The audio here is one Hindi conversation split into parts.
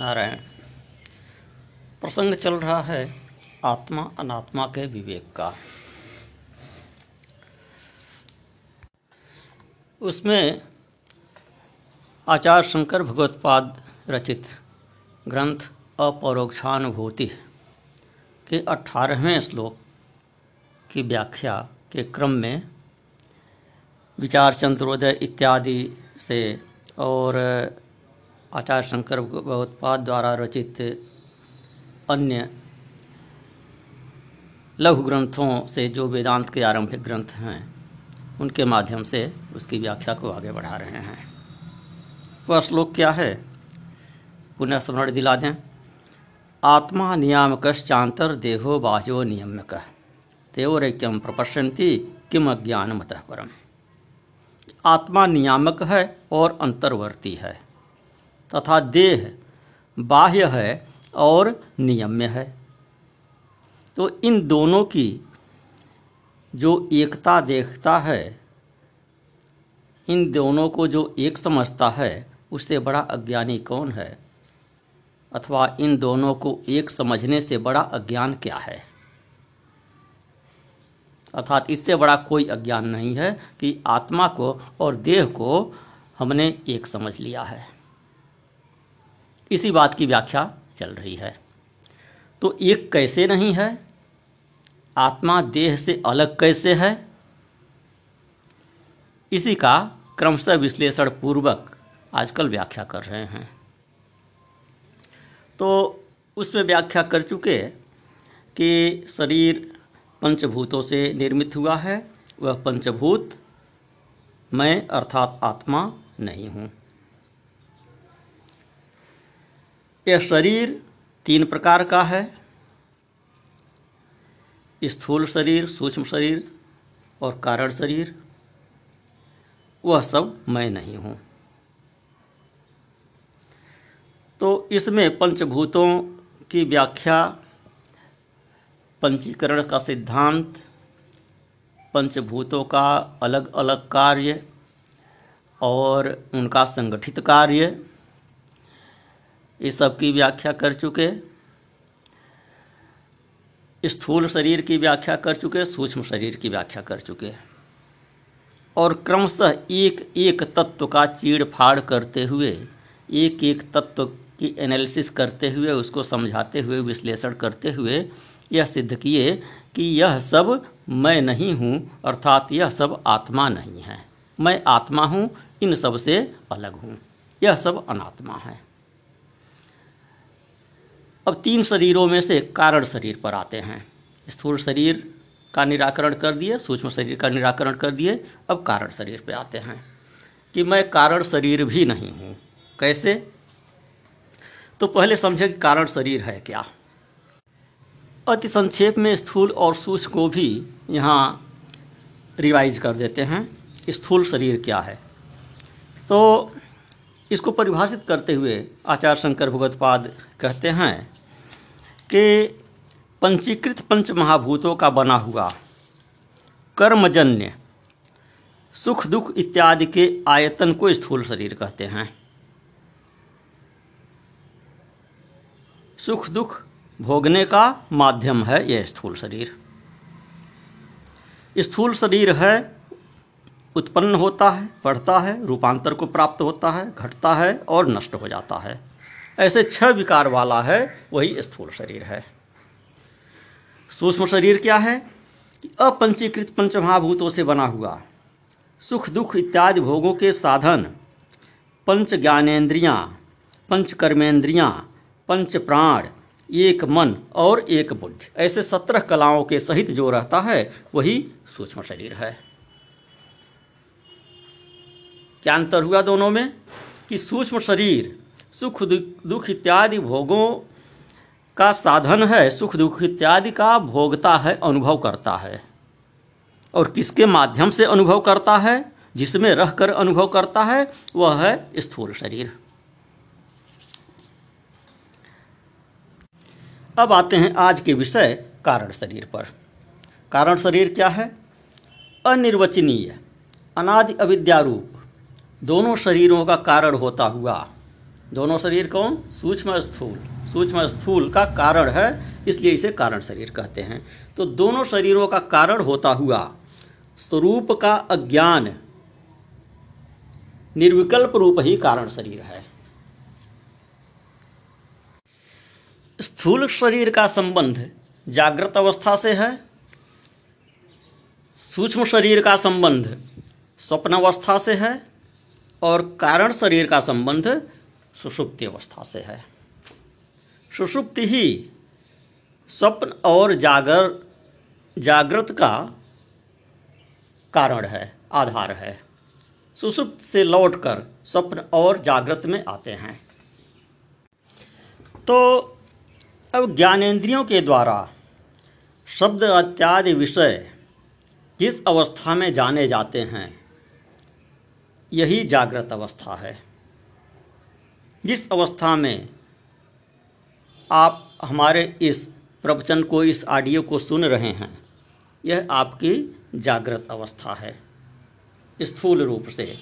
नारायण। प्रसंग चल रहा है आत्मा अनात्मा के विवेक का। उसमें आचार्य शंकर भगवत्पाद रचित ग्रंथ अपरोक्षानुभूति के अठारहवें श्लोक की व्याख्या के क्रम में विचार चंद्रोदय इत्यादि से और आचार्य शंकर भगवत्पाद द्वारा रचित अन्य लघु ग्रंथों से जो वेदांत के आरंभिक ग्रंथ हैं, उनके माध्यम से उसकी व्याख्या को आगे बढ़ा रहे हैं। वह श्लोक क्या है? पुनः स्मरण दिला दें। आत्मा नियामकश्चांतर देहो बाह्यो नियम्यक। तेवरैक्यम प्रपश्यंती किम अज्ञान मतः परम। आत्मा नियामक है और अंतर्वर्ती है। तथा देह बाह्य है और नियम्य है। तो इन दोनों की जो एकता देखता है, इन दोनों को जो एक समझता है, उससे बड़ा अज्ञानी कौन है? अथवा इन दोनों को एक समझने से बड़ा अज्ञान क्या है? अर्थात इससे बड़ा कोई अज्ञान नहीं है कि आत्मा को और देह को हमने एक समझ लिया है। इसी बात की व्याख्या चल रही है। तो एक कैसे नहीं है? आत्मा देह से अलग कैसे है? इसी का क्रमशः विश्लेषण पूर्वक आजकल व्याख्या कर रहे हैं। तो उसमें व्याख्या कर चुके कि शरीर पंचभूतों से निर्मित हुआ है, वह पंचभूत, मैं अर्थात आत्मा नहीं हूँ। यह शरीर तीन प्रकार का है। स्थूल शरीर, सूक्ष्म शरीर और कारण शरीर। वह सब मैं नहीं हूँ। तो इसमें पंचभूतों की व्याख्या, पंचीकरण का सिद्धांत, पंचभूतों का अलग अलग कार्य और उनका संगठित कार्य इस सब की व्याख्या कर चुके। स्थूल शरीर की व्याख्या कर चुके, सूक्ष्म शरीर की व्याख्या कर चुके। और क्रमशः एक एक तत्व का चीड़ फाड़ करते हुए, एक एक तत्व की एनालिसिस करते हुए, उसको समझाते हुए, विश्लेषण करते हुए यह सिद्ध किए कि यह सब मैं नहीं हूँ, अर्थात यह सब आत्मा नहीं है। मैं आत्मा हूँ, इन सबसे अलग हूँ। यह सब अनात्मा है। अब तीन शरीरों में से कारण शरीर पर आते हैं। स्थूल शरीर का निराकरण कर दिए, सूक्ष्म शरीर का निराकरण कर दिए, अब कारण शरीर पे आते हैं कि मैं कारण शरीर भी नहीं हूँ। कैसे? तो पहले समझे कि कारण शरीर है क्या। अति संक्षेप में स्थूल और सूक्ष्म को भी यहाँ रिवाइज कर देते हैं, स्थूल शरीर क्या है। तो इसको परिभाषित करते हुए आचार्य शंकर भगवत्पाद कहते हैं कि पंचीकृत पंच महाभूतों का बना हुआ कर्मजन्य, सुख दुख इत्यादि के आयतन को स्थूल शरीर कहते हैं। सुख दुख भोगने का माध्यम है यह स्थूल शरीर। स्थूल शरीर है उत्पन्न होता है, बढ़ता है, रूपांतर को प्राप्त होता है, घटता है और नष्ट हो जाता है। ऐसे छह विकार वाला है, वही स्थूल शरीर है। सूक्ष्म शरीर क्या है? कि अपंचीकृत पंचमहाभूतों से बना हुआ। सुख, दुख इत्यादि भोगों के साधन। पंच ज्ञानेन्द्रियाँ, पंच कर्मेंद्रियाँ पंच प्राण, एक मन और एक बुद्धि। ऐसे सत्रह कलाओं के सहित जो रहता है, वही सूक्ष्म शरीर है। क्या अंतर हुआ दोनों में? कि सूक्ष्म शरीर, सुख दुख इत्यादि भोगों का साधन है, सुख दुख इत्यादि का भोगता है, अनुभव करता है। और किसके माध्यम से अनुभव करता है? जिसमें रहकर अनुभव करता है, वह है स्थूल शरीर। अब आते हैं आज के विषय कारण शरीर पर। कारण शरीर क्या है? अनिर्वचनीय, अनादि अविद्यारूप दोनों शरीरों का कारण होता हुआ। दोनों शरीर कौन? सूक्ष्म स्थूल। सूक्ष्म स्थूल का कारण है, इसलिए इसे कारण शरीर कहते हैं। तो दोनों शरीरों का कारण होता हुआ, स्वरूप का अज्ञान, निर्विकल्प रूप ही कारण शरीर है। स्थूल शरीर का संबंध जागृत अवस्था से है। सूक्ष्म शरीर का संबंध स्वप्न अवस्था से है। और कारण शरीर का संबंध सुषुप्ति अवस्था से है। सुषुप्ति ही स्वप्न और जागर, जागृत का कारण है, आधार है। सुषुप्त से लौटकर स्वप्न और जागृत में आते हैं। तो अब ज्ञानेंद्रियों के द्वारा शब्द इत्यादि विषय जिस अवस्था में जाने जाते हैं यही जागृत अवस्था है। जिस अवस्था में आप हमारे इस प्रवचन को, इस ऑडियो को सुन रहे हैं, यह आपकी जागृत अवस्था है। स्थूल रूप से,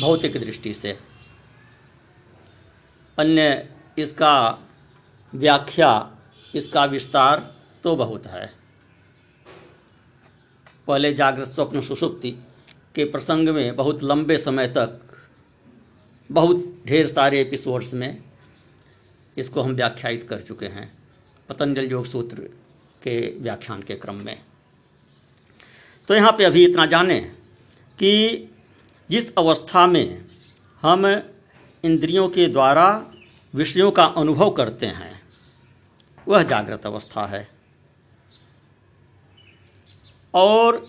भौतिक दृष्टि से। अन्य इसका व्याख्या, इसका विस्तार तो बहुत है। पहले जागृत स्वप्न सुषुप्ति के प्रसंग में बहुत लंबे समय तक, बहुत ढेर सारे एपिसोड्स में इसको हम व्याख्यायित कर चुके हैं, पतंजल योग सूत्र के व्याख्यान के क्रम में। तो यहाँ पे अभी इतना जाने कि जिस अवस्था में हम इंद्रियों के द्वारा विषयों का अनुभव करते हैं, वह जागृत अवस्था है। और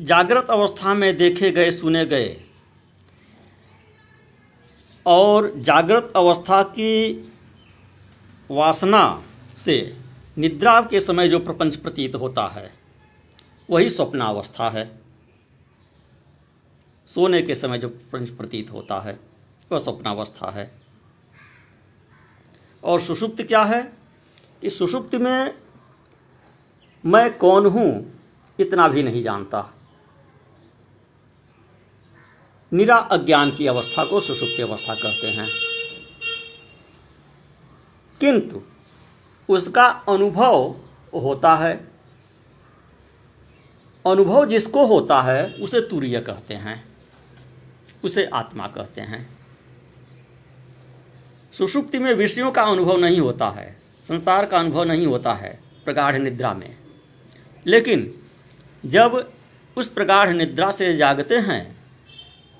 जागृत अवस्था में देखे गए, सुने गए। और जागृत अवस्था की वासना से निद्रा के समय जो प्रपंच प्रतीत होता है, वही स्वप्नावस्था है। सोने के समय जो प्रपंच प्रतीत होता है, वह स्वप्नावस्था है। और सुषुप्त क्या है? कि सुषुप्त में मैं कौन हूँ, इतना भी नहीं जानता। निरा अज्ञान की अवस्था को सुषुप्ति अवस्था कहते हैं। किंतु उसका अनुभव होता है, अनुभव जिसको होता है, उसे तुरीय कहते हैं, उसे आत्मा कहते हैं। सुषुप्ति में विषयों का अनुभव नहीं होता है, संसार का अनुभव नहीं होता है, प्रगाढ़ निद्रा में। लेकिन जब उस प्रगाढ़ निद्रा से जागते हैं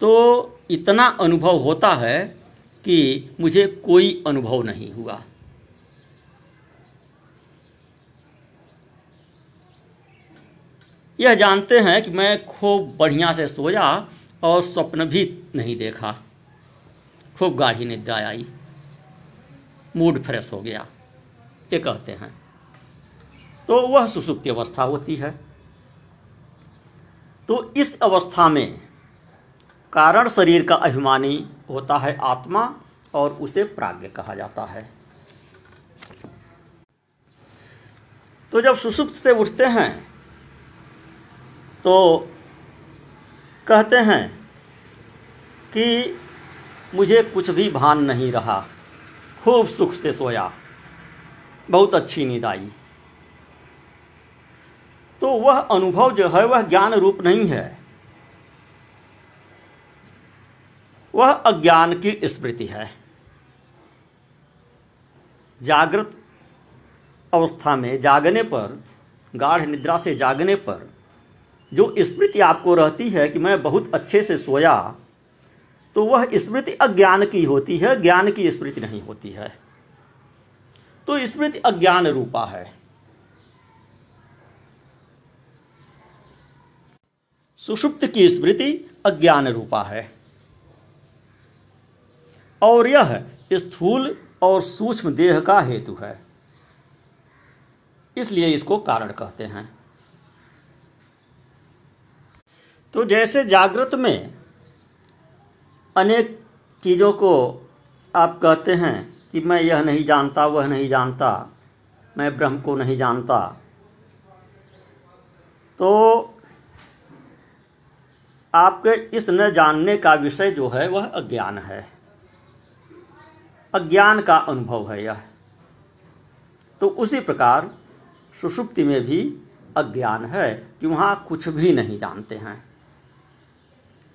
तो इतना अनुभव होता है कि मुझे कोई अनुभव नहीं हुआ। यह जानते हैं कि मैं खूब बढ़िया से सोया और स्वप्न भी नहीं देखा। खूब गाढ़ी निद्रा आई। मूड फ्रेश हो गया, ये कहते हैं। तो वह सुसुप्ति अवस्था होती है। तो इस अवस्था में कारण शरीर का अभिमानी होता है आत्मा और उसे प्राज्ञ कहा जाता है। तो जब सुसुप्त से उठते हैं तो कहते हैं कि मुझे कुछ भी भान नहीं रहा। खूब सुख से सोया। बहुत अच्छी नींद आई। तो वह अनुभव जो है, वह ज्ञान रूप नहीं है। वह अज्ञान की स्मृति है। जागृत अवस्था में जागने पर, गाढ़ निद्रा से जागने पर, जो स्मृति आपको रहती है कि मैं बहुत अच्छे से सोया तो वह स्मृति अज्ञान की होती है, ज्ञान की स्मृति नहीं होती है। तो स्मृति अज्ञान रूपा है। सुषुप्त की स्मृति अज्ञान रूपा है। और यह स्थूल और सूक्ष्म देह का हेतु है। इसलिए इसको कारण कहते हैं। तो जैसे जागृत में अनेक चीज़ों को आप कहते हैं कि मैं यह नहीं जानता, वह नहीं जानता, मैं ब्रह्म को नहीं जानता तो आपके इस न जानने का विषय जो है, वह अज्ञान है। अज्ञान का अनुभव है यह। तो उसी प्रकार सुषुप्ति में भी अज्ञान है कि वहाँ कुछ भी नहीं जानते हैं।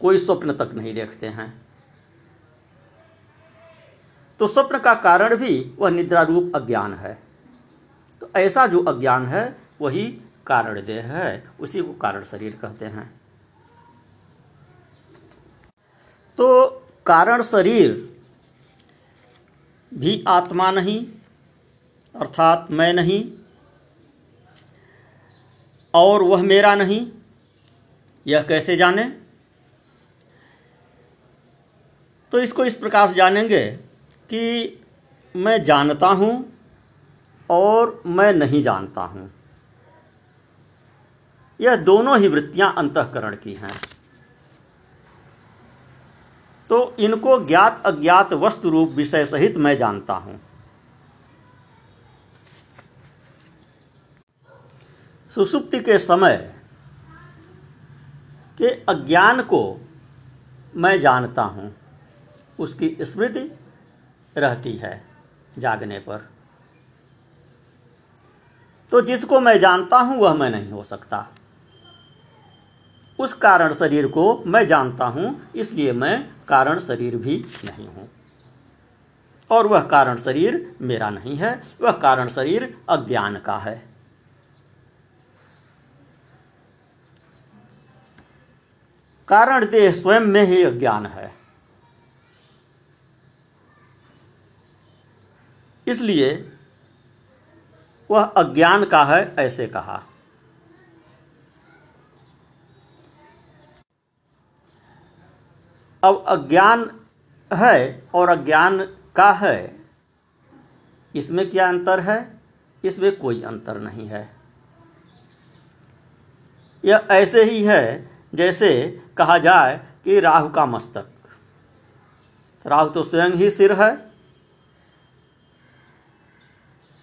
कोई स्वप्न तक नहीं देखते हैं। तो स्वप्न का कारण भी वह निद्रा रूप अज्ञान है। तो ऐसा जो अज्ञान है, वही कारण देह है। उसी को कारण शरीर कहते हैं। तो कारण शरीर भी आत्मा नहीं, अर्थात मैं नहीं, और वह मेरा नहीं, यह कैसे जाने? तो इसको इस प्रकार से जानेंगे कि मैं जानता हूँ और मैं नहीं जानता हूँ। यह दोनों ही वृत्तियाँ अंतकरण की हैं। तो इनको ज्ञात अज्ञात वस्तु रूप विषय सहित मैं जानता हूँ। सुसुप्ति के समय के अज्ञान को मैं जानता हूँ। उसकी स्मृति रहती है जागने पर। तो जिसको मैं जानता हूँ, वह मैं नहीं हो सकता। उस कारण शरीर को मैं जानता हूँ, इसलिए मैं कारण शरीर भी नहीं हूँ। और वह कारण शरीर मेरा नहीं है, वह कारण शरीर अज्ञान का है। कारण देह स्वयं में ही अज्ञान है। इसलिए वह अज्ञान का है, ऐसे कहा। अब अज्ञान है और अज्ञान का है, इसमें क्या अंतर है? इसमें कोई अंतर नहीं है। यह ऐसे ही है जैसे कहा जाए कि राहु का मस्तक। राहु तो स्वयं ही सिर है।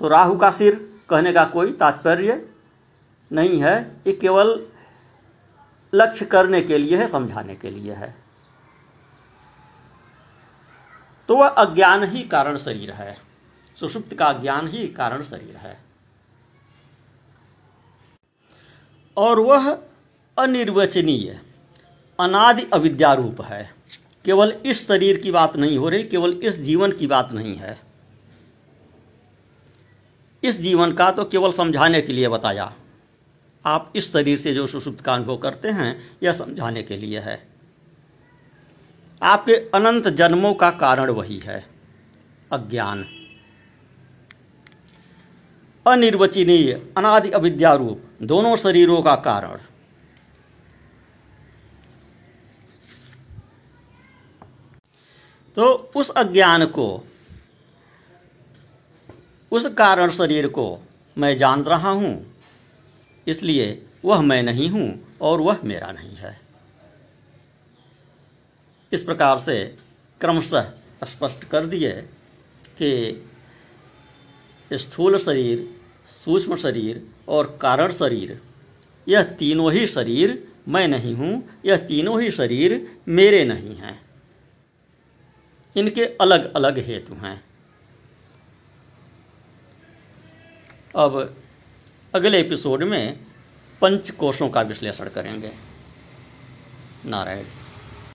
तो राहु का सिर कहने का कोई तात्पर्य नहीं है। ये केवल लक्ष्य करने के लिए है, समझाने के लिए है। तो वह अज्ञान ही कारण शरीर है। सुषुप्त का ज्ञान ही कारण शरीर है। और वह अनिर्वचनीय, अनादि अविद्यारूप है। केवल इस शरीर की बात नहीं हो रही, केवल इस जीवन की बात नहीं है। इस जीवन का तो केवल समझाने के लिए बताया। आप इस शरीर से जो सुषुप्त का अनुभव करते हैं, यह समझाने के लिए है। आपके अनंत जन्मों का कारण वही है, अज्ञान। अनिर्वचनीय, अनादि अविद्यारूप दोनों शरीरों का कारण। तो उस अज्ञान को, उस कारण शरीर को मैं जान रहा हूँ, इसलिए वह मैं नहीं हूँ और वह मेरा नहीं है। इस प्रकार से क्रमशः स्पष्ट कर दिए कि स्थूल शरीर, सूक्ष्म शरीर और कारण शरीर, यह तीनों ही शरीर मैं नहीं हूँ, यह तीनों ही शरीर मेरे नहीं हैं। इनके अलग अलग हेतु हैं। अब अगले एपिसोड में पंच कोशों का विश्लेषण करेंगे। नारायण।